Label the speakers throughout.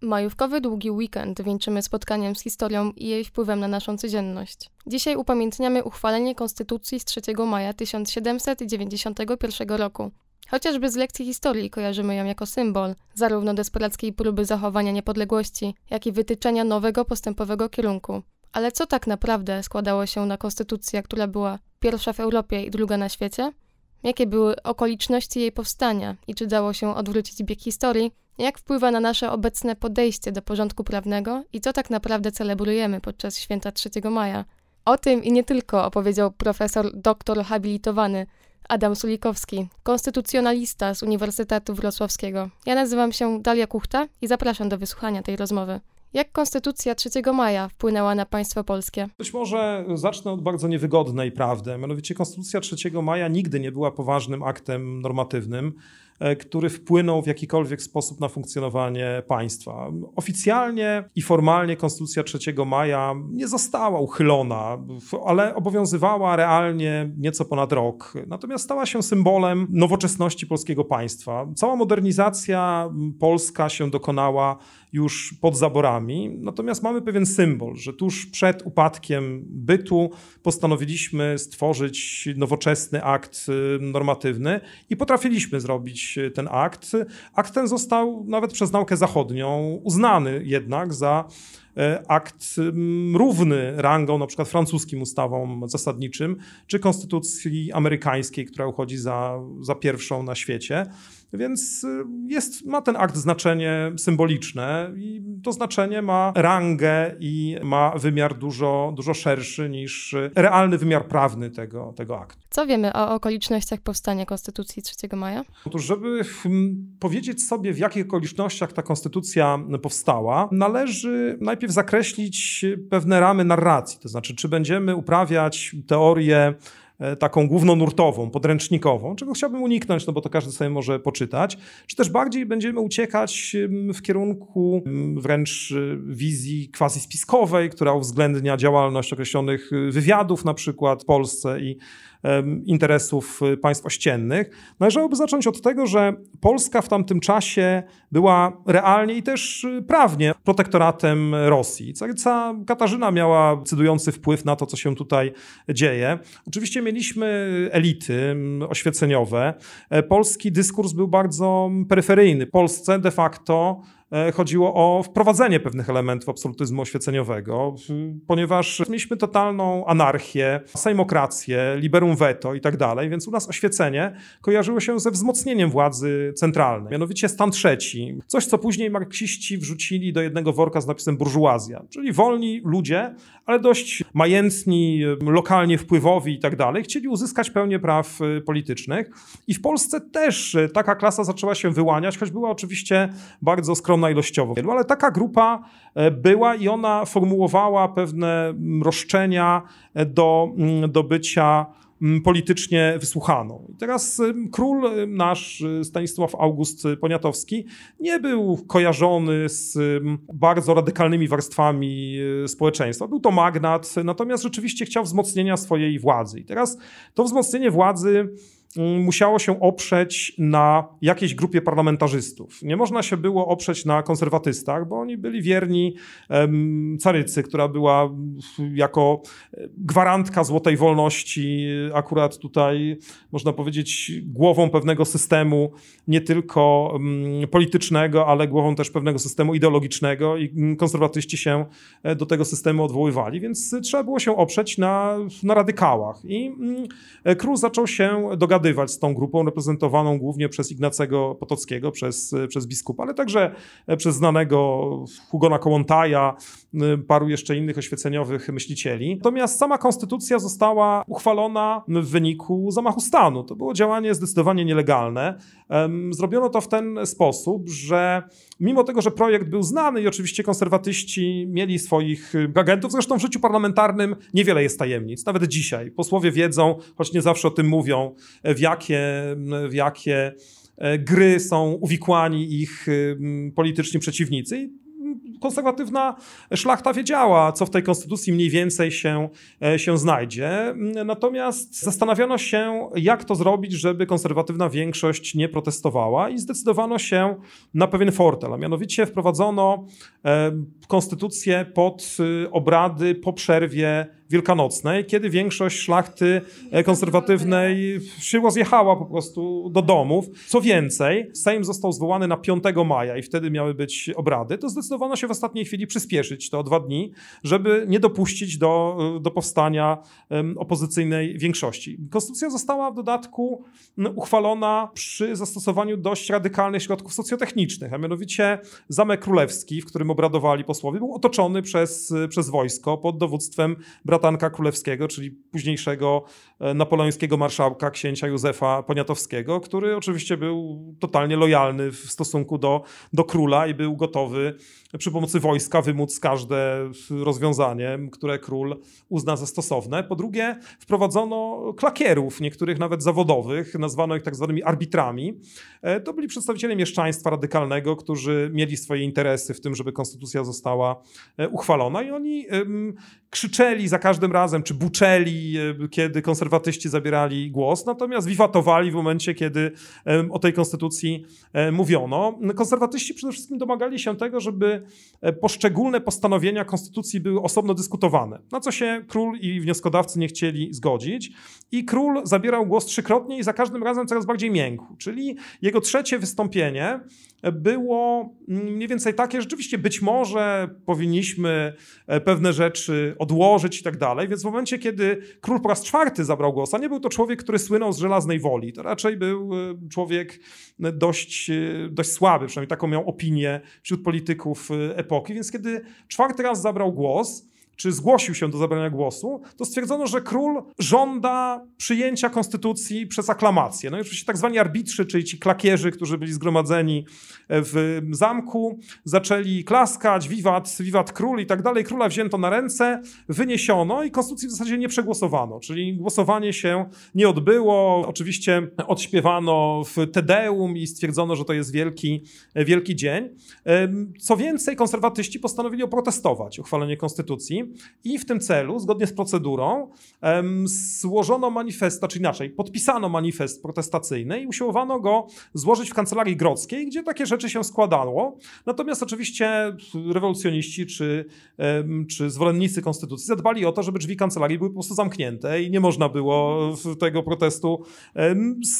Speaker 1: Majówkowy długi weekend wieńczymy spotkaniem z historią i jej wpływem na naszą codzienność. Dzisiaj upamiętniamy uchwalenie Konstytucji z 3 maja 1791 roku. Chociażby z lekcji historii kojarzymy ją jako symbol zarówno desperackiej próby zachowania niepodległości, jak i wytyczenia nowego postępowego kierunku. Ale co tak naprawdę składało się na konstytucję, która była pierwsza w Europie i druga na świecie? Jakie były okoliczności jej powstania i czy dało się odwrócić bieg historii? Jak wpływa na nasze obecne podejście do porządku prawnego i co tak naprawdę celebrujemy podczas święta 3 maja? O tym i nie tylko opowiedział profesor doktor habilitowany Adam Sulikowski, konstytucjonalista z Uniwersytetu Wrocławskiego. Ja nazywam się Dalia Kuchta i zapraszam do wysłuchania tej rozmowy. Jak Konstytucja 3 maja wpłynęła na państwo polskie?
Speaker 2: Być może zacznę od bardzo niewygodnej prawdy. Mianowicie Konstytucja 3 maja nigdy nie była poważnym aktem normatywnym. E, który wpłynął w jakikolwiek sposób na funkcjonowanie państwa. Oficjalnie i formalnie Konstytucja 3 maja nie została uchylona, ale obowiązywała realnie nieco ponad rok. Natomiast stała się symbolem nowoczesności polskiego państwa. Cała modernizacja polska się dokonała już pod zaborami. Natomiast mamy pewien symbol, że tuż przed upadkiem bytu postanowiliśmy stworzyć nowoczesny akt y, normatywny i potrafiliśmy zrobić ten akt. Akt ten został nawet przez naukę zachodnią uznany jednak za e, akt równy rangą na przykład francuskim ustawom zasadniczym, czy konstytucji amerykańskiej, która uchodzi za, za pierwszą na świecie. Więc y, jest, ma ten akt znaczenie symboliczne i to znaczenie ma rangę i ma wymiar dużo, dużo szerszy niż realny wymiar prawny tego, tego aktu.
Speaker 1: Co wiemy o okolicznościach powstania Konstytucji 3 maja?
Speaker 2: Otóż, żeby hmm, powiedzieć sobie, w jakich okolicznościach ta konstytucja powstała, należy najpierw zakreślić pewne ramy narracji. To znaczy, czy będziemy uprawiać teorię taką głównonurtową, podręcznikową, czego chciałbym uniknąć, no bo to każdy sobie może poczytać, czy też bardziej będziemy uciekać w kierunku wręcz y, wizji quasi spiskowej, która uwzględnia działalność określonych y, wywiadów na przykład w Polsce i interesów y, państw ościennych. Należałoby zacząć od tego, że Polska w tamtym czasie była realnie i też y, prawnie protektoratem Rosji. Caryca Katarzyna miała decydujący wpływ na to, co się tutaj dzieje. Oczywiście mieliśmy elity oświeceniowe. E, polski dyskurs był bardzo peryferyjny. Polsce de facto chodziło o wprowadzenie pewnych elementów absolutyzmu oświeceniowego, ponieważ mieliśmy totalną anarchię, sejmokrację, liberum veto i tak dalej, więc u nas oświecenie kojarzyło się ze wzmocnieniem władzy centralnej, mianowicie stan trzeci, coś co później marksiści wrzucili do jednego worka z napisem burżuazja, czyli wolni ludzie, ale dość majętni, lokalnie wpływowi i tak dalej, chcieli uzyskać pełnię praw y, politycznych. I w Polsce też taka klasa zaczęła się wyłaniać, choć była oczywiście bardzo skromna ogromna ilościowo, ale taka grupa e, była i ona formułowała pewne mm, roszczenia e, do, mm, do bycia mm, politycznie wysłuchaną. I teraz król nasz, Stanisław August Poniatowski, nie był kojarzony z bardzo radykalnymi warstwami e, społeczeństwa. Był to magnat, natomiast rzeczywiście chciał wzmocnienia swojej władzy. I teraz to wzmocnienie władzy musiało się oprzeć na jakiejś grupie parlamentarzystów. Nie można się było oprzeć na konserwatystach, bo oni byli wierni carycy, która była jako gwarantka złotej wolności, akurat tutaj można powiedzieć głową pewnego systemu, nie tylko um, politycznego, ale głową też pewnego systemu ideologicznego i konserwatyści się e, do tego systemu odwoływali, więc trzeba było się oprzeć na, na radykałach. I król zaczął się dogadywać dogadywać z tą grupą reprezentowaną głównie przez Ignacego Potockiego, przez, przez biskupa, ale także przez znanego Hugona Kołątaja, paru jeszcze innych oświeceniowych myślicieli. Natomiast sama konstytucja została uchwalona w wyniku zamachu stanu. To było działanie zdecydowanie nielegalne. Zrobiono to w ten sposób, że mimo tego, że projekt był znany i oczywiście konserwatyści mieli swoich agentów, zresztą w życiu parlamentarnym niewiele jest tajemnic, nawet dzisiaj. Posłowie wiedzą, choć nie zawsze o tym mówią, w jakie, w jakie e, gry są uwikłani ich polityczni przeciwnicy konserwatywna szlachta wiedziała, co w tej konstytucji mniej więcej się, się znajdzie. Natomiast zastanawiano się, jak to zrobić, żeby konserwatywna większość nie protestowała i zdecydowano się na pewien fortel, a mianowicie wprowadzono konstytucję pod obrady po przerwie wielkanocnej, kiedy większość szlachty e, konserwatywnej się rozjechała po prostu do domów. Co więcej, Sejm został zwołany na 5 maja i wtedy miały być obrady, to zdecydowano się w ostatniej chwili przyspieszyć to o dwa dni, żeby nie dopuścić do, e, do powstania opozycyjnej większości. Konstytucja została w dodatku uchwalona przy zastosowaniu dość radykalnych środków socjotechnicznych, a mianowicie Zamek Królewski, w którym obradowali posłowie, był otoczony przez, przez wojsko pod dowództwem brata bratanka królewskiego, czyli późniejszego napoleońskiego marszałka, księcia Józefa Poniatowskiego, który oczywiście był totalnie lojalny w stosunku do, do króla i był gotowy przy pomocy wojska wymóc każde rozwiązanie, które król uzna za stosowne. Po drugie, wprowadzono klakierów, niektórych nawet zawodowych, nazwano ich tak zwanymi arbitrami. E, to byli przedstawiciele mieszczaństwa radykalnego, którzy mieli swoje interesy w tym, żeby konstytucja została e, uchwalona i oni krzyczeli za każdym razem, czy buczeli, e, kiedy konserwatyści zabierali głos, natomiast wiwatowali w momencie, kiedy o tej konstytucji mówiono. Konserwatyści przede wszystkim domagali się tego, żeby E, poszczególne postanowienia konstytucji były osobno dyskutowane, na co się król i wnioskodawcy nie chcieli zgodzić. I król zabierał głos trzykrotnie i za każdym razem coraz bardziej miękł. Czyli jego trzecie wystąpienie było mniej więcej takie, rzeczywiście być może powinniśmy e, pewne rzeczy odłożyć i tak dalej. Więc w momencie, kiedy król po raz czwarty zabrał głos, a nie był to człowiek, który słynął z żelaznej woli, to raczej był e, człowiek dość, dość słaby, przynajmniej taką miał opinię wśród polityków epoki, więc kiedy czwarty raz zabrał głos, czy zgłosił się do zabrania głosu, to stwierdzono, że król żąda przyjęcia konstytucji przez aklamację. No i oczywiście tak zwani arbitrzy, czyli ci klakierzy, którzy byli zgromadzeni w zamku, zaczęli klaskać, wiwat, wiwat król i tak dalej. Króla wzięto na ręce, wyniesiono i konstytucji w zasadzie nie przegłosowano, czyli głosowanie się nie odbyło. Oczywiście odśpiewano w Tedeum i stwierdzono, że to jest wielki, wielki dzień. Co więcej, konserwatyści postanowili oprotestować uchwalenie konstytucji i w tym celu, zgodnie z procedurą, złożono manifest, czy inaczej, podpisano manifest protestacyjny i usiłowano go złożyć w kancelarii grodzkiej, gdzie takie rzeczy się składało. Natomiast oczywiście rewolucjoniści czy, czy zwolennicy konstytucji zadbali o to, żeby drzwi kancelarii były po prostu zamknięte i nie można było tego protestu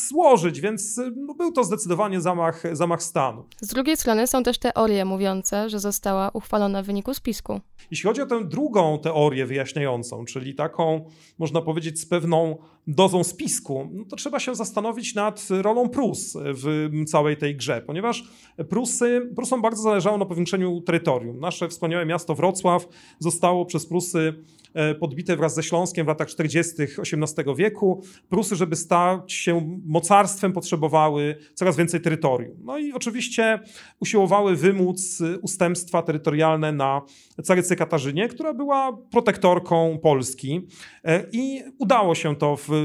Speaker 2: złożyć, więc no, był to zdecydowanie zamach, zamach stanu.
Speaker 1: Z drugiej strony są też teorie mówiące, że została uchwalona w wyniku spisku.
Speaker 2: Jeśli chodzi o tę drugą teorię wyjaśniającą, czyli taką, można powiedzieć, z pewną dozą spisku, no to trzeba się zastanowić nad rolą Prus w całej tej grze, ponieważ Prusy, Prusom bardzo zależało na powiększeniu terytorium. Nasze wspaniałe miasto Wrocław zostało przez Prusy e, podbite wraz ze Śląskiem w latach 40. XVIII wieku. Prusy, żeby stać się mocarstwem, potrzebowały coraz więcej terytorium. No i oczywiście usiłowały wymóc ustępstwa terytorialne na carycy Katarzynie, która była protektorką Polski e, i udało się to w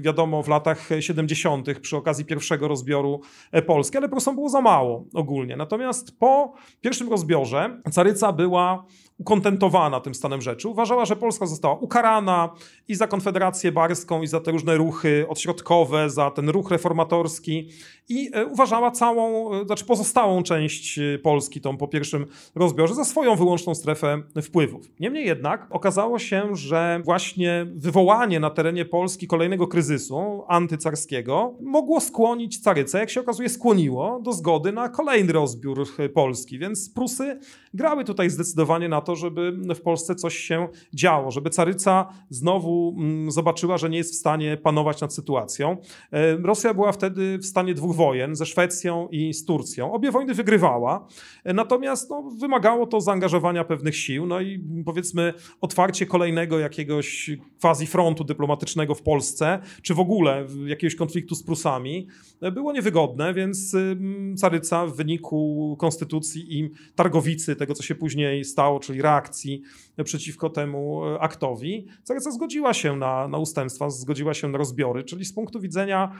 Speaker 2: wiadomo, w latach 70. przy okazji pierwszego rozbioru e, Polski, ale Prusom było za mało ogólnie. Natomiast po pierwszym rozbiorze caryca była ukontentowana tym stanem rzeczy. Uważała, że Polska została ukarana i za Konfederację Barską, i za te różne ruchy odśrodkowe, za ten ruch reformatorski i e, uważała całą, e, znaczy pozostałą część e, Polski, tą po pierwszym rozbiorze, za swoją wyłączną strefę wpływów. Niemniej jednak okazało się, że właśnie wywołanie na terenie Polski kolejnego kryzysu antycarskiego mogło skłonić carycę, jak się okazuje skłoniło do zgody na kolejny rozbiór Polski, więc Prusy grały tutaj zdecydowanie na to, żeby w Polsce coś się działo, żeby caryca znowu mm, zobaczyła, że nie jest w stanie panować nad sytuacją. Rosja była wtedy w stanie dwóch wojen ze Szwecją i z Turcją. Obie wojny wygrywała, natomiast no, wymagało to zaangażowania pewnych sił, no i powiedzmy otwarcie kolejnego jakiegoś quasi frontu dyplomatycznego w Polsce, czy w ogóle jakiegoś konfliktu z Prusami, było niewygodne, więc caryca w wyniku konstytucji i targowicy, tego co się później stało, czyli reakcji przeciwko temu e, aktowi, caryca zgodziła się na, na ustępstwa, zgodziła się na rozbiory, czyli z punktu widzenia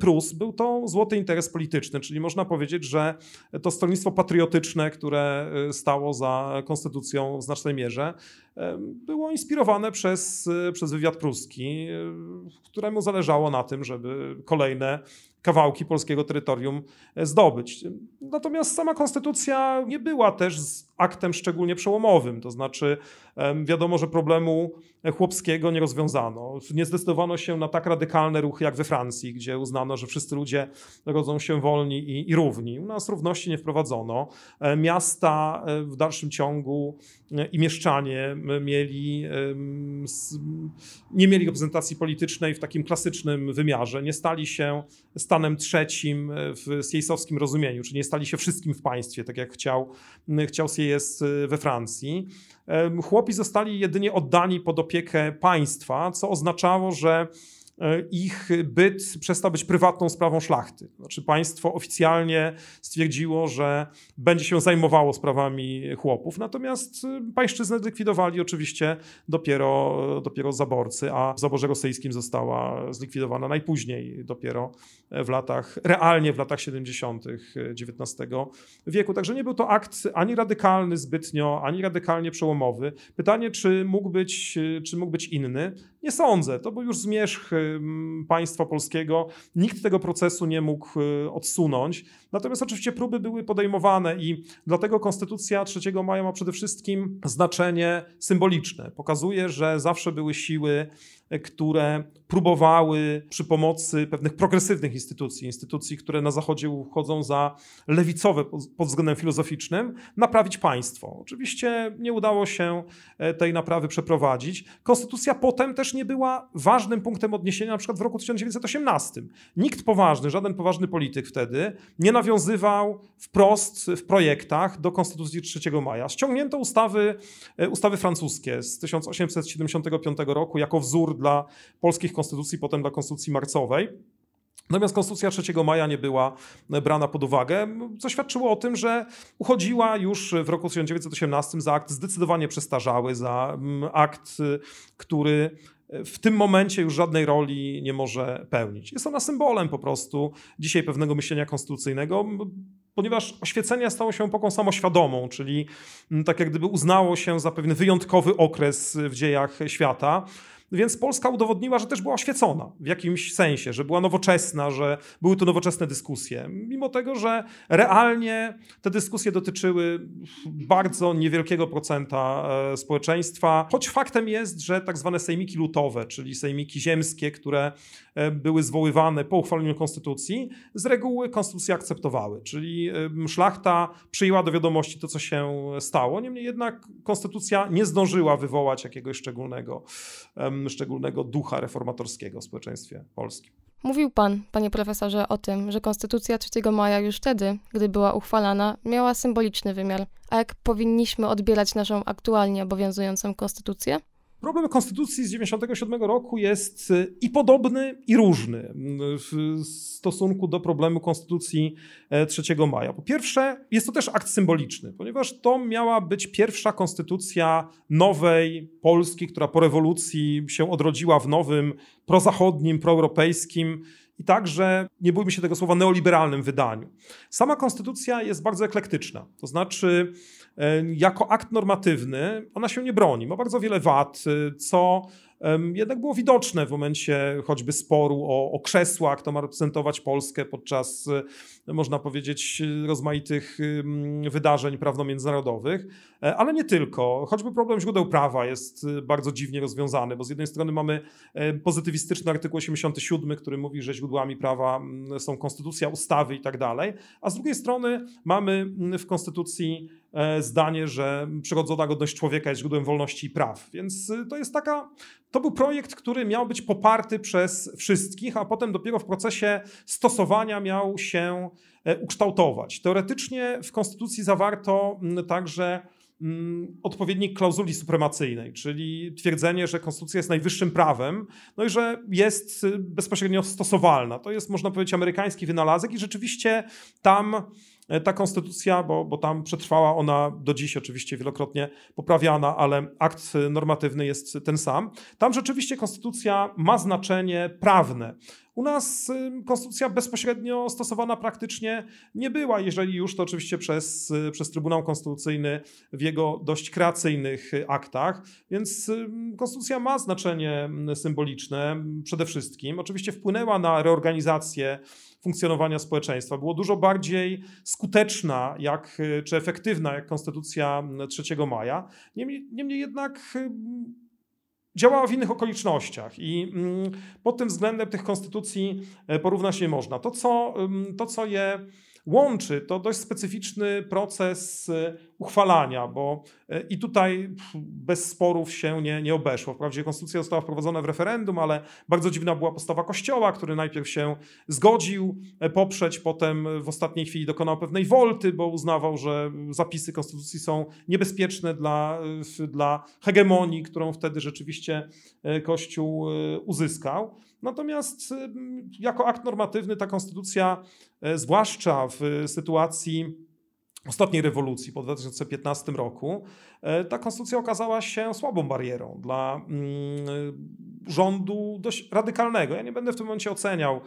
Speaker 2: Prus był to złoty interes polityczny, czyli można powiedzieć, że to stronnictwo patriotyczne, które stało za konstytucją w znacznej mierze, było inspirowane przez, przez wywiad pruski, któremu zależało na tym, żeby kolejne kawałki polskiego terytorium e, zdobyć. Natomiast sama konstytucja nie była też aktem szczególnie przełomowym, to znaczy wiadomo, że problemu chłopskiego nie rozwiązano. Nie zdecydowano się na tak radykalne ruchy jak we Francji, gdzie uznano, że wszyscy ludzie rodzą się wolni i, i równi. U nas równości nie wprowadzono. E, miasta e, w dalszym ciągu i mieszczanie mieli, nie mieli reprezentacji politycznej w takim klasycznym wymiarze. Nie stali się stanem trzecim w siejsowskim rozumieniu, czyli nie stali się wszystkim w państwie, tak jak chciał, chciał Sieyes we Francji. Chłopi zostali jedynie oddani pod opiekę państwa, co oznaczało, że E, ich byt przestał być prywatną sprawą szlachty. Znaczy państwo oficjalnie stwierdziło, że będzie się zajmowało sprawami chłopów, natomiast e, pańszczyznę zlikwidowali oczywiście dopiero, dopiero zaborcy, a w zaborze rosyjskim została zlikwidowana najpóźniej dopiero w latach, realnie w latach 70. XIX wieku. Także nie był to akt ani radykalny zbytnio, ani radykalnie przełomowy. Pytanie, czy mógł być, czy mógł być inny? Nie sądzę. To był już zmierzch państwa polskiego. Nikt tego procesu nie mógł y, odsunąć. Natomiast oczywiście próby były podejmowane i dlatego Konstytucja 3 maja ma przede wszystkim znaczenie symboliczne. Pokazuje, że zawsze były siły które próbowały przy pomocy pewnych progresywnych instytucji, instytucji, które na Zachodzie uchodzą za lewicowe pod względem filozoficznym, naprawić państwo. Oczywiście nie udało się e, tej naprawy przeprowadzić. Konstytucja potem też nie była ważnym punktem odniesienia, na przykład w roku 1918. Nikt poważny, żaden poważny polityk wtedy nie nawiązywał wprost w projektach do Konstytucji 3 maja. Ściągnięto ustawy, e, ustawy francuskie z 1875 roku jako wzór dla polskich konstytucji, potem dla konstytucji marcowej. Natomiast Konstytucja 3 maja nie była brana pod uwagę, co świadczyło o tym, że uchodziła już w roku 1918 za akt zdecydowanie przestarzały, za mm, akt, który w tym momencie już żadnej roli nie może pełnić. Jest ona symbolem po prostu dzisiaj pewnego myślenia konstytucyjnego, ponieważ oświecenie stało się epoką samoświadomą, czyli tak jak gdyby uznało się za pewien wyjątkowy okres w dziejach świata. Więc Polska udowodniła, że też była oświecona w jakimś sensie, że była nowoczesna, że były to nowoczesne dyskusje. Mimo tego, że realnie te dyskusje dotyczyły bardzo niewielkiego procenta e, społeczeństwa, choć faktem jest, że tak zwane sejmiki lutowe, czyli sejmiki ziemskie, które e, były zwoływane po uchwaleniu konstytucji, z reguły konstytucję akceptowały, czyli szlachta przyjęła do wiadomości to, co się stało. Niemniej jednak konstytucja nie zdążyła wywołać jakiegoś szczególnego szczególnego ducha reformatorskiego w społeczeństwie polskim.
Speaker 1: Mówił Pan, Panie Profesorze, o tym, że Konstytucja 3 maja już wtedy, gdy była uchwalana, miała symboliczny wymiar. A jak powinniśmy odbierać naszą aktualnie obowiązującą Konstytucję?
Speaker 2: Problem konstytucji z 1997 roku jest y, i podobny, i różny w stosunku do problemu konstytucji 3 e, maja. Po pierwsze, jest to też akt symboliczny, ponieważ to miała być pierwsza konstytucja nowej Polski, która po rewolucji się odrodziła w nowym, prozachodnim, proeuropejskim i także, nie bójmy się tego słowa, neoliberalnym wydaniu. Sama konstytucja jest bardzo eklektyczna, to znaczy jako akt normatywny ona się nie broni, ma bardzo wiele wad, e, co jednak było widoczne w momencie choćby sporu o, o krzesła, kto ma reprezentować Polskę podczas, e, można powiedzieć, rozmaitych wydarzeń prawno-międzynarodowych, e, ale nie tylko. Choćby problem źródeł prawa jest e, bardzo dziwnie rozwiązany, bo z jednej strony mamy pozytywistyczny artykuł 87, który mówi, że źródłami prawa są konstytucja, ustawy i tak dalej, a z drugiej strony mamy w konstytucji zdanie, że przyrodzona godność człowieka jest źródłem wolności i praw. Więc to jest taka to był projekt, który miał być poparty przez wszystkich, a potem dopiero w procesie stosowania miał się e, ukształtować. Teoretycznie w Konstytucji zawarto także odpowiednik klauzuli supremacyjnej, czyli twierdzenie, że konstytucja jest najwyższym prawem, no i że jest bezpośrednio stosowalna. To jest, można powiedzieć, amerykański wynalazek i rzeczywiście tam E, ta konstytucja, bo, bo tam przetrwała ona do dziś oczywiście wielokrotnie poprawiana, ale akt normatywny jest ten sam. Tam rzeczywiście konstytucja ma znaczenie prawne. U nas konstytucja bezpośrednio stosowana praktycznie nie była, jeżeli już to oczywiście przez, przez Trybunał Konstytucyjny w jego dość kreacyjnych aktach, więc konstytucja ma znaczenie symboliczne przede wszystkim. Oczywiście wpłynęła na reorganizację funkcjonowania społeczeństwa. Było dużo bardziej skuteczna jak, czy efektywna jak konstytucja 3 maja. Niemniej, niemniej jednak działała w innych okolicznościach i mm, pod tym względem tych konstytucji e, porównać nie można. To, co, to, co je łączy, to dość specyficzny proces e, uchwalania, bo e, i tutaj bez sporów się nie, nie obeszło. Wprawdzie konstytucja została wprowadzona w referendum, ale bardzo dziwna była postawa Kościoła, który najpierw się zgodził poprzeć, potem w ostatniej chwili dokonał pewnej wolty, bo uznawał, że zapisy konstytucji są niebezpieczne dla, dla hegemonii, którą wtedy rzeczywiście e, Kościół uzyskał. Natomiast jako akt normatywny ta konstytucja, zwłaszcza w sytuacji ostatniej rewolucji po 2015 roku, e, ta konstytucja okazała się słabą barierą dla mm, rządu dość radykalnego. Ja nie będę w tym momencie oceniał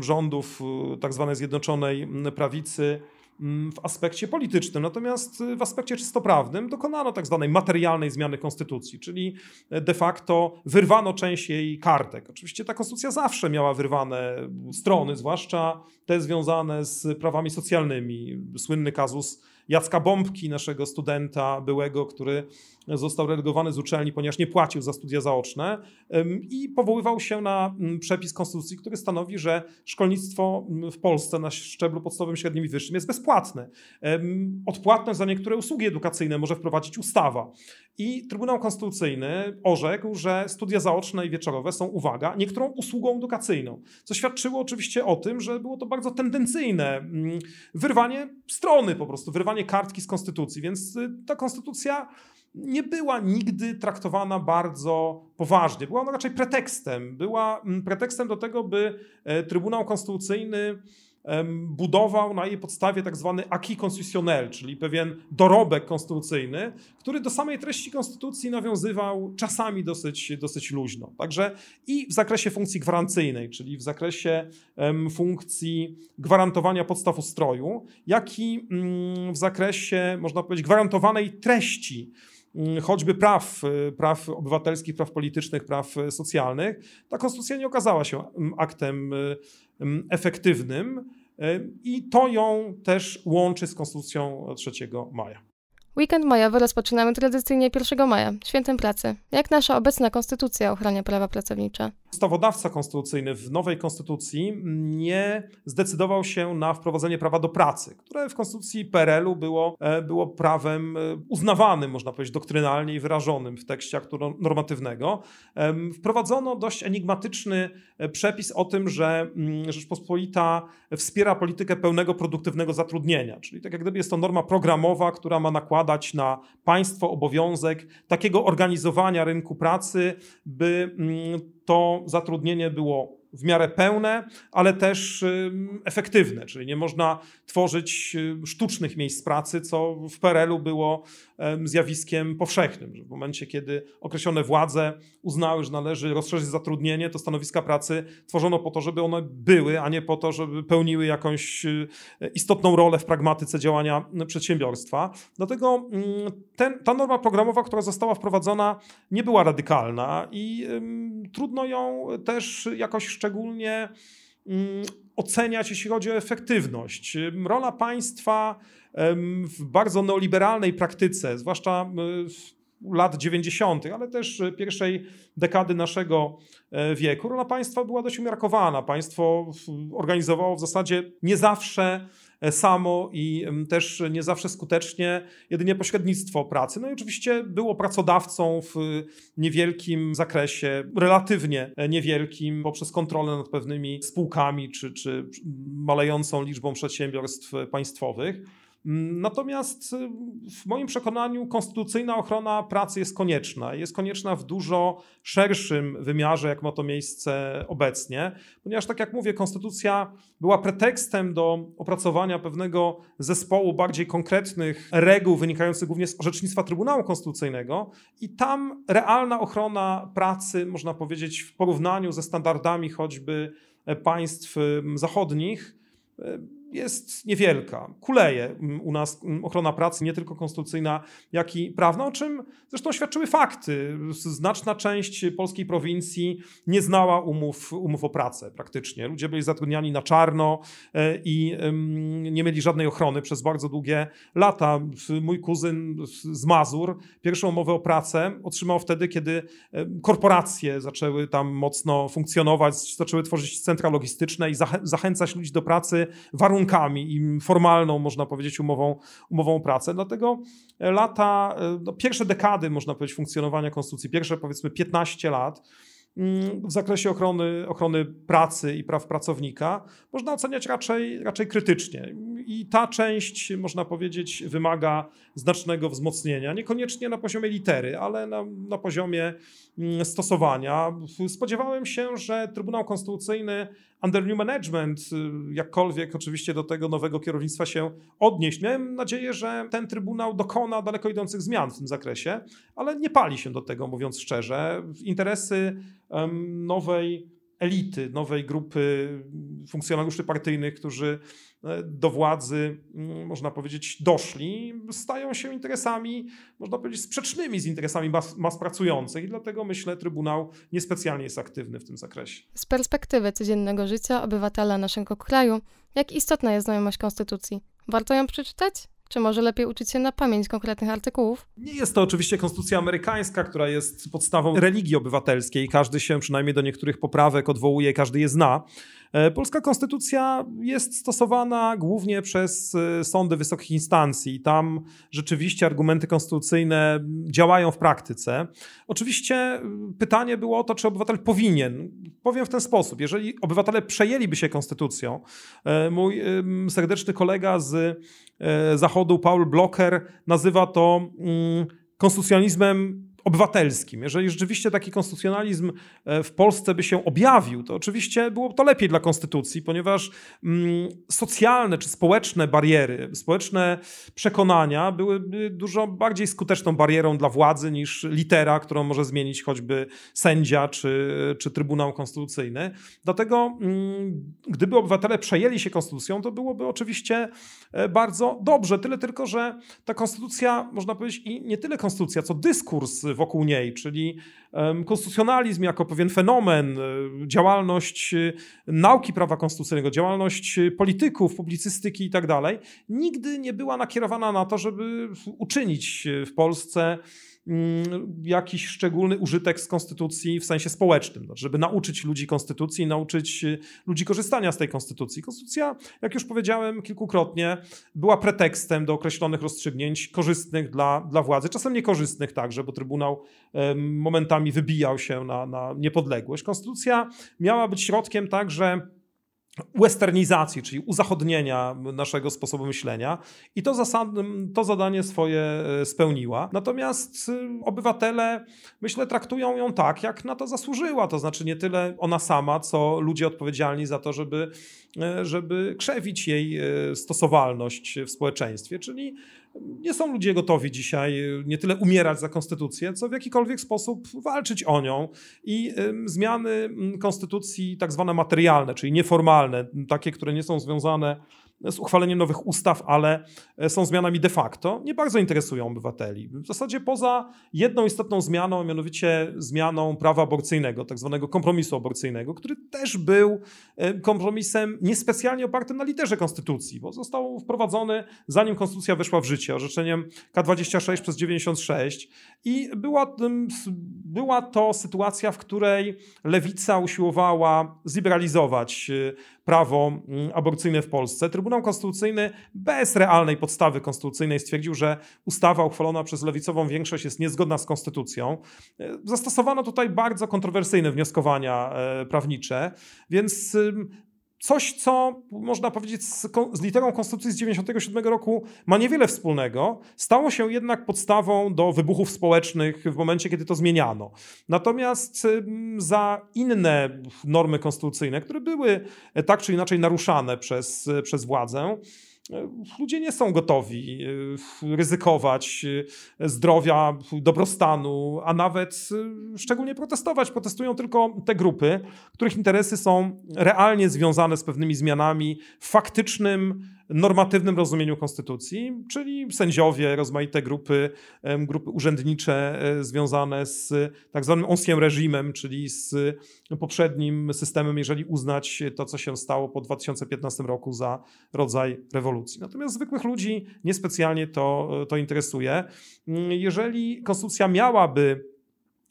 Speaker 2: rządów e, tak zwanej Zjednoczonej Prawicy w aspekcie politycznym. Natomiast y, w aspekcie czysto prawnym dokonano tak zwanej materialnej zmiany konstytucji, czyli e, de facto wyrwano część jej kartek. Oczywiście ta konstytucja zawsze miała wyrwane strony, zwłaszcza te związane z prawami socjalnymi. Słynny kazus Jacka Bombki, naszego studenta byłego, który został relegowany z uczelni, ponieważ nie płacił za studia zaoczne i powoływał się na mm, przepis konstytucji, który stanowi, że szkolnictwo mm, w Polsce na szczeblu podstawowym, średnim i wyższym jest bezpłatne. Odpłatność za niektóre usługi edukacyjne może wprowadzić ustawa. I Trybunał Konstytucyjny orzekł, że studia zaoczne i wieczorowe są, uwaga, niektórą usługą edukacyjną, co świadczyło oczywiście o tym, że było to bardzo tendencyjne mm, wyrwanie strony po prostu, wyrwanie kartki z konstytucji, więc y, ta konstytucja nie była nigdy traktowana bardzo poważnie. Była ona raczej pretekstem. Była mm, pretekstem do tego, by e, Trybunał Konstytucyjny budował na jej podstawie tak zwany acquis constitutionnel, czyli pewien dorobek konstytucyjny, który do samej treści konstytucji nawiązywał czasami dosyć, dosyć luźno. Także i w zakresie funkcji gwarancyjnej, czyli w zakresie funkcji gwarantowania podstaw ustroju, jak i mm, w zakresie, można powiedzieć, gwarantowanej treści mm, choćby praw, praw obywatelskich, praw politycznych, praw socjalnych, ta konstytucja nie okazała się aktem efektywnym. I to ją też łączy z Konstytucją 3 maja.
Speaker 1: Weekend majowy rozpoczynamy tradycyjnie 1 maja, świętem pracy. Jak nasza obecna konstytucja ochrania prawa pracownicze?
Speaker 2: Ustawodawca konstytucyjny w nowej konstytucji nie zdecydował się na wprowadzenie prawa do pracy, które w konstytucji PRL-u było, e, było prawem e, uznawanym, można powiedzieć, doktrynalnie i wyrażonym w tekście aktu normatywnego. Wprowadzono dość enigmatyczny e, przepis o tym, że mm, Rzeczpospolita wspiera politykę pełnego produktywnego zatrudnienia, czyli tak jak gdyby jest to norma programowa, która ma nakładać na państwo obowiązek takiego organizowania rynku pracy, by mm, to zatrudnienie było w miarę pełne, ale też efektywne, czyli nie można tworzyć sztucznych miejsc pracy, co w PRL-u było zjawiskiem powszechnym, w momencie, kiedy określone władze uznały, że należy rozszerzyć zatrudnienie, to stanowiska pracy tworzono po to, żeby one były, a nie po to, żeby pełniły jakąś y, istotną rolę w pragmatyce działania przedsiębiorstwa. Dlatego ten, ta norma programowa, która została wprowadzona, nie była radykalna i trudno ją też jakoś szczególnie oceniać, jeśli chodzi o efektywność. Rola państwa w bardzo neoliberalnej praktyce, zwłaszcza lat 90., ale też pierwszej dekady naszego e, wieku, rola państwa była dość umiarkowana. Państwo organizowało w zasadzie nie zawsze e, samo i też nie zawsze skutecznie jedynie pośrednictwo pracy. No i oczywiście było pracodawcą w niewielkim zakresie, relatywnie niewielkim, poprzez kontrolę nad pewnymi spółkami czy, czy malejącą liczbą przedsiębiorstw państwowych. Natomiast y, w moim przekonaniu konstytucyjna ochrona pracy jest konieczna. Jest konieczna w dużo szerszym wymiarze, jak ma to miejsce obecnie, ponieważ, tak jak mówię, konstytucja była pretekstem do opracowania pewnego zespołu bardziej konkretnych reguł wynikających głównie z orzecznictwa Trybunału Konstytucyjnego, i tam realna ochrona pracy, można powiedzieć, w porównaniu ze standardami choćby państw zachodnich jest niewielka. Kuleje u nas ochrona pracy, nie tylko konstytucyjna, jak i prawna, o czym zresztą świadczyły fakty. Znaczna część polskiej prowincji nie znała umów, umów o pracę praktycznie. Ludzie byli zatrudniani na czarno e, i nie mieli żadnej ochrony przez bardzo długie lata. Mój kuzyn z Mazur pierwszą umowę o pracę otrzymał wtedy, kiedy korporacje zaczęły tam mocno funkcjonować, zaczęły tworzyć centra logistyczne i zachęcać ludzi do pracy warunkami warunkami i formalną, można powiedzieć, umową, umową o pracę. Dlatego e, lata, e, no, pierwsze dekady, można powiedzieć, funkcjonowania konstytucji, pierwsze powiedzmy 15 lat, mm, w zakresie ochrony, ochrony pracy i praw pracownika można oceniać raczej, raczej krytycznie. I ta część, można powiedzieć, wymaga znacznego wzmocnienia. Niekoniecznie na poziomie litery, ale na, na poziomie mm, stosowania. Spodziewałem się, że Trybunał Konstytucyjny under new management, y, jakkolwiek oczywiście do tego nowego kierownictwa się odnieść. Miałem nadzieję, że ten Trybunał dokona daleko idących zmian w tym zakresie, ale nie pali się do tego, mówiąc szczerze. Interesy nowej elity, nowej grupy funkcjonariuszy partyjnych, którzy e, do władzy, mm, można powiedzieć, doszli, stają się interesami, można powiedzieć, sprzecznymi z interesami mas, mas pracujących i dlatego myślę, Trybunał niespecjalnie jest aktywny w tym zakresie.
Speaker 1: Z perspektywy codziennego życia obywatela naszego kraju, jak istotna jest znajomość Konstytucji? Warto ją przeczytać? Czy może lepiej uczyć się na pamięć konkretnych artykułów?
Speaker 2: Nie jest to oczywiście konstytucja amerykańska, która jest podstawą religii obywatelskiej. Każdy się przynajmniej do niektórych poprawek odwołuje, każdy je zna. E, polska konstytucja jest stosowana głównie przez e, sądy wysokich instancji. Tam rzeczywiście argumenty konstytucyjne działają w praktyce. Oczywiście e, pytanie było o to, czy obywatel powinien. Powiem w ten sposób: jeżeli obywatele przejęliby się konstytucją, mój serdeczny kolega z Zachodu, Paul Blocher, nazywa to mm, konstytucjonalizmem obywatelskim. Jeżeli rzeczywiście taki konstytucjonalizm e, w Polsce by się objawił, to oczywiście byłoby to lepiej dla konstytucji, ponieważ mm, socjalne czy społeczne bariery, społeczne przekonania byłyby dużo bardziej skuteczną barierą dla władzy niż litera, którą może zmienić choćby sędzia czy, czy Trybunał Konstytucyjny. Dlatego, mm, gdyby obywatele przejęli się konstytucją, to byłoby oczywiście e, bardzo dobrze. Tyle tylko, że ta konstytucja, można powiedzieć, i nie tyle konstytucja, co dyskurs wokół niej, czyli konstytucjonalizm jako pewien fenomen, e, działalność e, nauki prawa konstytucyjnego, działalność polityków, publicystyki i tak dalej, nigdy nie była nakierowana na to, żeby uczynić w Polsce jakiś szczególny użytek z konstytucji w sensie społecznym, znaczy, żeby nauczyć ludzi konstytucji, nauczyć y, ludzi korzystania z tej konstytucji. Konstytucja, jak już powiedziałem kilkukrotnie, była pretekstem do określonych rozstrzygnięć korzystnych dla, dla władzy, czasem niekorzystnych także, bo Trybunał momentami wybijał się na, na niepodległość. Konstytucja miała być środkiem także westernizacji, czyli uzachodnienia naszego sposobu myślenia. I to, zasad, to zadanie swoje e, spełniła. Natomiast y, obywatele, myślę, traktują ją tak, jak na to zasłużyła, to znaczy nie tyle ona sama, co ludzie odpowiedzialni za to, żeby, e, żeby krzewić jej e, stosowalność w społeczeństwie, czyli nie są ludzie gotowi dzisiaj nie tyle umierać za konstytucję, co w jakikolwiek sposób walczyć o nią. I zmiany konstytucji, tak zwane materialne, czyli nieformalne, takie, które nie są związane z uchwaleniem nowych ustaw, ale e, są zmianami de facto, nie bardzo interesują obywateli. W zasadzie poza jedną istotną zmianą, mianowicie zmianą prawa aborcyjnego, tak zwanego kompromisu aborcyjnego, który też był e, kompromisem niespecjalnie opartym na literze konstytucji, bo został wprowadzony zanim konstytucja weszła w życie, orzeczeniem K26 przez 96 i była, była to sytuacja, w której lewica usiłowała zliberalizować e, prawo mm, aborcyjne w Polsce. Trybunał Konstytucyjny bez realnej podstawy konstytucyjnej stwierdził, że ustawa uchwalona przez lewicową większość jest niezgodna z konstytucją. E, zastosowano tutaj bardzo kontrowersyjne wnioskowania e, prawnicze, więc coś, co można powiedzieć z, z literą Konstytucji z 1997 roku ma niewiele wspólnego, stało się jednak podstawą do wybuchów społecznych w momencie, kiedy to zmieniano. Natomiast za inne normy konstytucyjne, które były tak czy inaczej naruszane przez, przez władzę, ludzie nie są gotowi ryzykować zdrowia, dobrostanu, a nawet szczególnie protestować. Protestują tylko te grupy, których interesy są realnie związane z pewnymi zmianami faktycznym normatywnym rozumieniu konstytucji, czyli sędziowie, rozmaite grupy, grupy urzędnicze e, związane z tak zwanym ancien reżimem, czyli z poprzednim systemem, jeżeli uznać to, co się stało po 2015 roku za rodzaj rewolucji. Natomiast zwykłych ludzi niespecjalnie to, to interesuje. Jeżeli konstytucja miałaby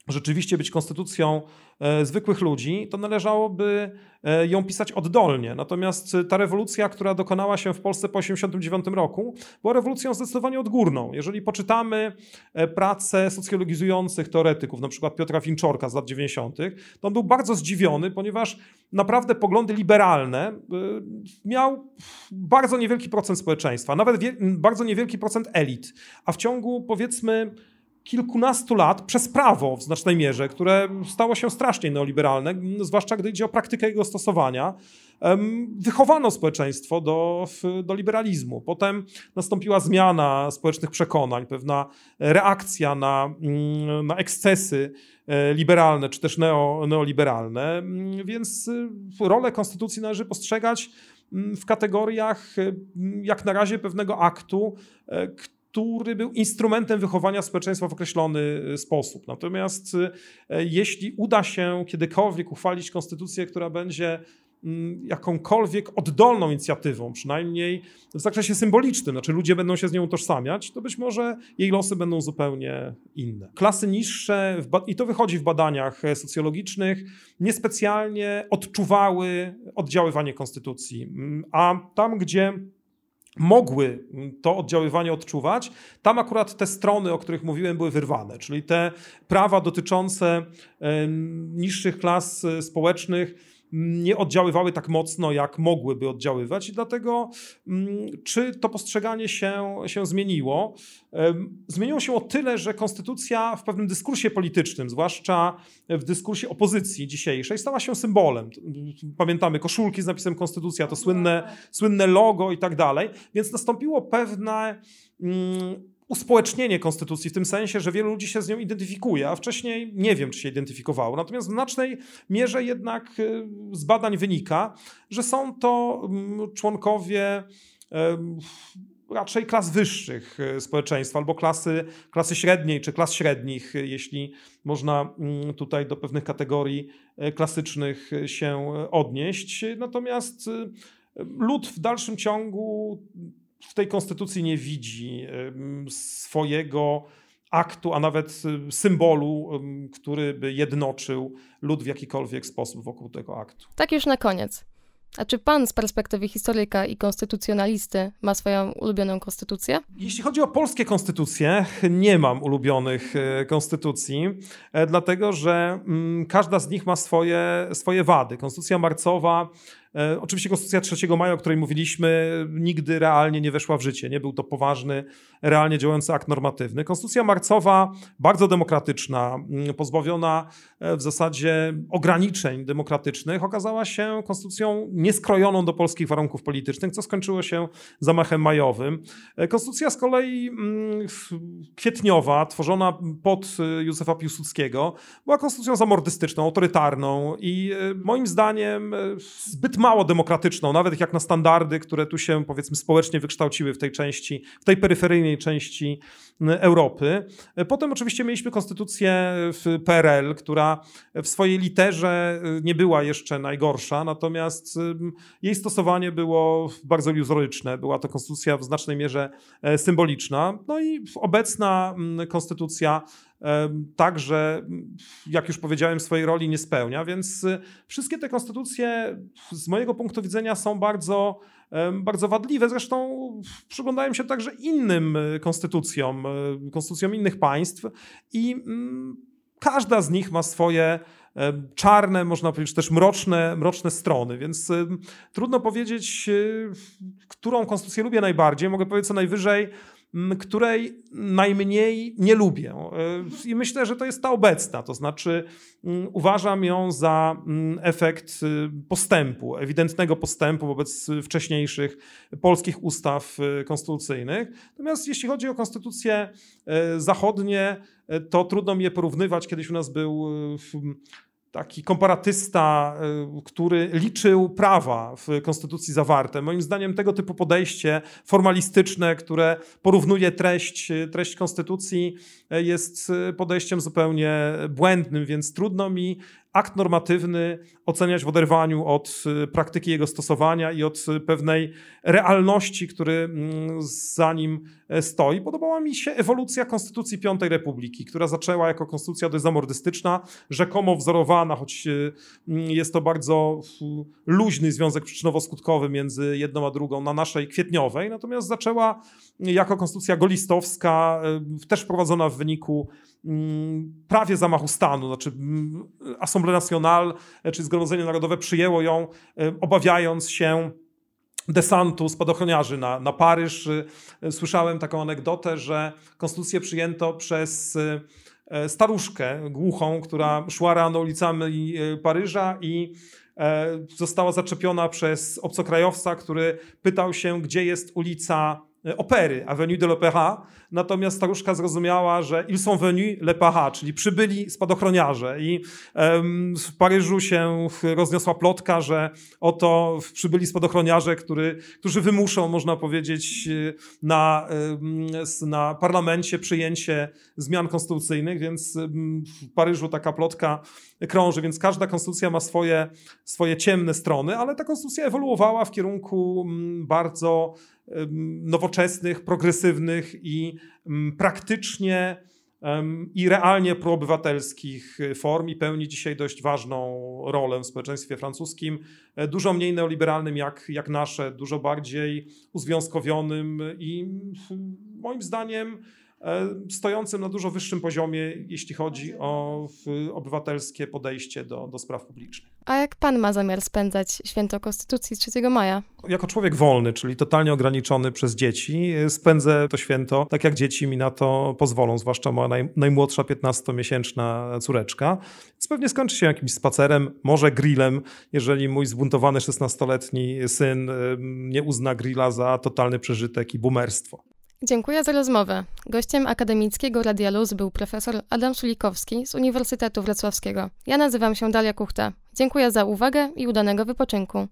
Speaker 2: rzeczywiście być konstytucją e, zwykłych ludzi, to należałoby e, ją pisać oddolnie. Natomiast ta rewolucja, która dokonała się w Polsce po 1989 roku, była rewolucją zdecydowanie odgórną. Jeżeli poczytamy e, pracę socjologizujących teoretyków, na przykład Piotra Winczorka z lat 90., to on był bardzo zdziwiony, ponieważ naprawdę poglądy liberalne miał bardzo niewielki procent społeczeństwa, nawet bardzo niewielki procent elit, a w ciągu powiedzmy kilkunastu lat przez prawo w znacznej mierze, które stało się strasznie neoliberalne, zwłaszcza gdy idzie o praktykę jego stosowania, wychowano społeczeństwo do, do liberalizmu. Potem nastąpiła zmiana społecznych przekonań, pewna reakcja na, mm, na ekscesy e, liberalne czy też neo, neoliberalne, więc y, rolę konstytucji należy postrzegać mm, w kategoriach jak na razie pewnego aktu, e, który był instrumentem wychowania społeczeństwa w określony y, sposób. Natomiast y, jeśli uda się kiedykolwiek uchwalić konstytucję, która będzie mm, jakąkolwiek oddolną inicjatywą, przynajmniej w zakresie symbolicznym, znaczy ludzie będą się z nią utożsamiać, to być może jej losy będą zupełnie inne. Klasy niższe, i to wychodzi w badaniach e, socjologicznych, niespecjalnie odczuwały oddziaływanie konstytucji, mm, a tam, gdzie mogły to oddziaływanie odczuwać, tam akurat te strony, o których mówiłem, były wyrwane, czyli te prawa dotyczące niższych klas e, społecznych nie oddziaływały tak mocno, jak mogłyby oddziaływać, i dlatego mm, czy to postrzeganie się, się zmieniło? Zmieniło się o tyle, że konstytucja w pewnym dyskursie politycznym, zwłaszcza w dyskursie opozycji dzisiejszej, stała się symbolem. Pamiętamy koszulki z napisem konstytucja, to słynne, słynne logo i tak dalej, więc nastąpiło pewne mm, uspołecznienie konstytucji w tym sensie, że wielu ludzi się z nią identyfikuje, a wcześniej nie wiem, czy się identyfikowało. Natomiast w znacznej mierze jednak y, z badań wynika, że są to mm, członkowie raczej klas wyższych y, społeczeństwa albo klasy, klasy średniej czy klas średnich, y, jeśli można mm, tutaj do pewnych kategorii klasycznych się odnieść. Natomiast lud w dalszym ciągu w tej konstytucji nie widzi swojego aktu, a nawet symbolu, który by jednoczył lud w jakikolwiek sposób wokół tego aktu.
Speaker 1: Tak już na koniec. A czy pan z perspektywy historyka i konstytucjonalisty ma swoją ulubioną konstytucję?
Speaker 2: Jeśli chodzi o polskie konstytucje, nie mam ulubionych e, konstytucji, e, dlatego że mm, każda z nich ma swoje, swoje wady. Konstytucja marcowa oczywiście Konstytucja 3 maja, o której mówiliśmy, nigdy realnie nie weszła w życie. Nie był to poważny, realnie działający akt normatywny. Konstytucja marcowa, bardzo demokratyczna, mm, pozbawiona e, w zasadzie ograniczeń demokratycznych, okazała się konstytucją nieskrojoną do polskich warunków politycznych, co skończyło się zamachem majowym. E, konstytucja z kolei mm, kwietniowa, tworzona pod Józefa Piłsudskiego, była konstytucją zamordystyczną, autorytarną i moim zdaniem zbyt mało demokratyczną, nawet jak na standardy, które tu się powiedzmy społecznie wykształciły w tej części, w tej peryferyjnej części Europy. Potem oczywiście mieliśmy konstytucję w PRL, która w swojej literze y, nie była jeszcze najgorsza, natomiast jej stosowanie było bardzo iluzoryczne. Była to konstytucja w znacznej mierze e, symboliczna. No i obecna konstytucja także, jak już powiedziałem, swojej roli nie spełnia, więc y, wszystkie te konstytucje z mojego punktu widzenia są bardzo, bardzo wadliwe. Zresztą przyglądają się także innym y, konstytucjom, y, konstytucjom innych państw i mm, każda z nich ma swoje czarne, można powiedzieć też mroczne, mroczne strony, więc trudno powiedzieć, którą konstytucję lubię najbardziej. Mogę powiedzieć co najwyżej, której najmniej nie lubię. I myślę, że to jest ta obecna, to znaczy uważam ją za efekt y, postępu, ewidentnego postępu wobec wcześniejszych polskich ustaw y, konstytucyjnych. Natomiast jeśli chodzi o konstytucje y, zachodnie, to trudno mi je porównywać. Kiedyś u nas był taki komparatysta, y, który liczył prawa w konstytucji zawarte. Moim zdaniem tego typu podejście formalistyczne, które porównuje treść, treść konstytucji, y, jest y, podejściem zupełnie błędnym, więc trudno mi akt normatywny oceniać w oderwaniu od y, praktyki jego stosowania i od y, pewnej realności, który mm, za nim e, stoi. Podobała mi się ewolucja Konstytucji Piątej Republiki, która zaczęła jako konstytucja dość zamordystyczna, rzekomo wzorowana, choć y, mm, jest to bardzo luźny związek przyczynowo-skutkowy między jedną a drugą na naszej kwietniowej, natomiast zaczęła jako konstytucja golistowska, też wprowadzona w wyniku prawie zamachu stanu, znaczy Assemblée Nationale, e, czy Zgromadzenie Narodowe przyjęło ją, e, obawiając się desantu spadochroniarzy na, na Paryż. E, słyszałem taką anegdotę, że konstytucję przyjęto przez staruszkę głuchą, która szła rano ulicami Paryża i została zaczepiona przez obcokrajowca, który pytał się, gdzie jest ulica opery, Avenue de l'Opéra, natomiast staruszka zrozumiała, że ils sont venus le para, czyli przybyli spadochroniarze. I w Paryżu się rozniosła plotka, że oto przybyli spadochroniarze, który, którzy wymuszą, można powiedzieć, na, na parlamencie przyjęcie zmian konstytucyjnych, więc w Paryżu taka plotka krąży, więc każda konstytucja ma swoje, swoje ciemne strony, ale ta konstytucja ewoluowała w kierunku bardzo nowoczesnych, progresywnych i praktycznie i realnie proobywatelskich form i pełni dzisiaj dość ważną rolę w społeczeństwie francuskim, e, dużo mniej neoliberalnym jak, jak nasze, dużo bardziej uzwiązkowionym i moim zdaniem stojącym na dużo wyższym poziomie, jeśli chodzi o obywatelskie podejście do, do spraw publicznych.
Speaker 1: A jak pan ma zamiar spędzać święto Konstytucji z 3 maja?
Speaker 2: Jako człowiek wolny, czyli totalnie ograniczony przez dzieci, spędzę to święto tak, jak dzieci mi na to pozwolą, zwłaszcza moja naj, najmłodsza 15-miesięczna córeczka. Więc pewnie skończy się jakimś spacerem, może grillem, jeżeli mój zbuntowany 16-letni syn nie uzna grilla za totalny przeżytek i boomerstwo.
Speaker 1: Dziękuję za rozmowę. Gościem akademickiego Radia Luz był profesor Adam Sulikowski z Uniwersytetu Wrocławskiego. Ja nazywam się Dalia Kuchta. Dziękuję za uwagę i udanego wypoczynku.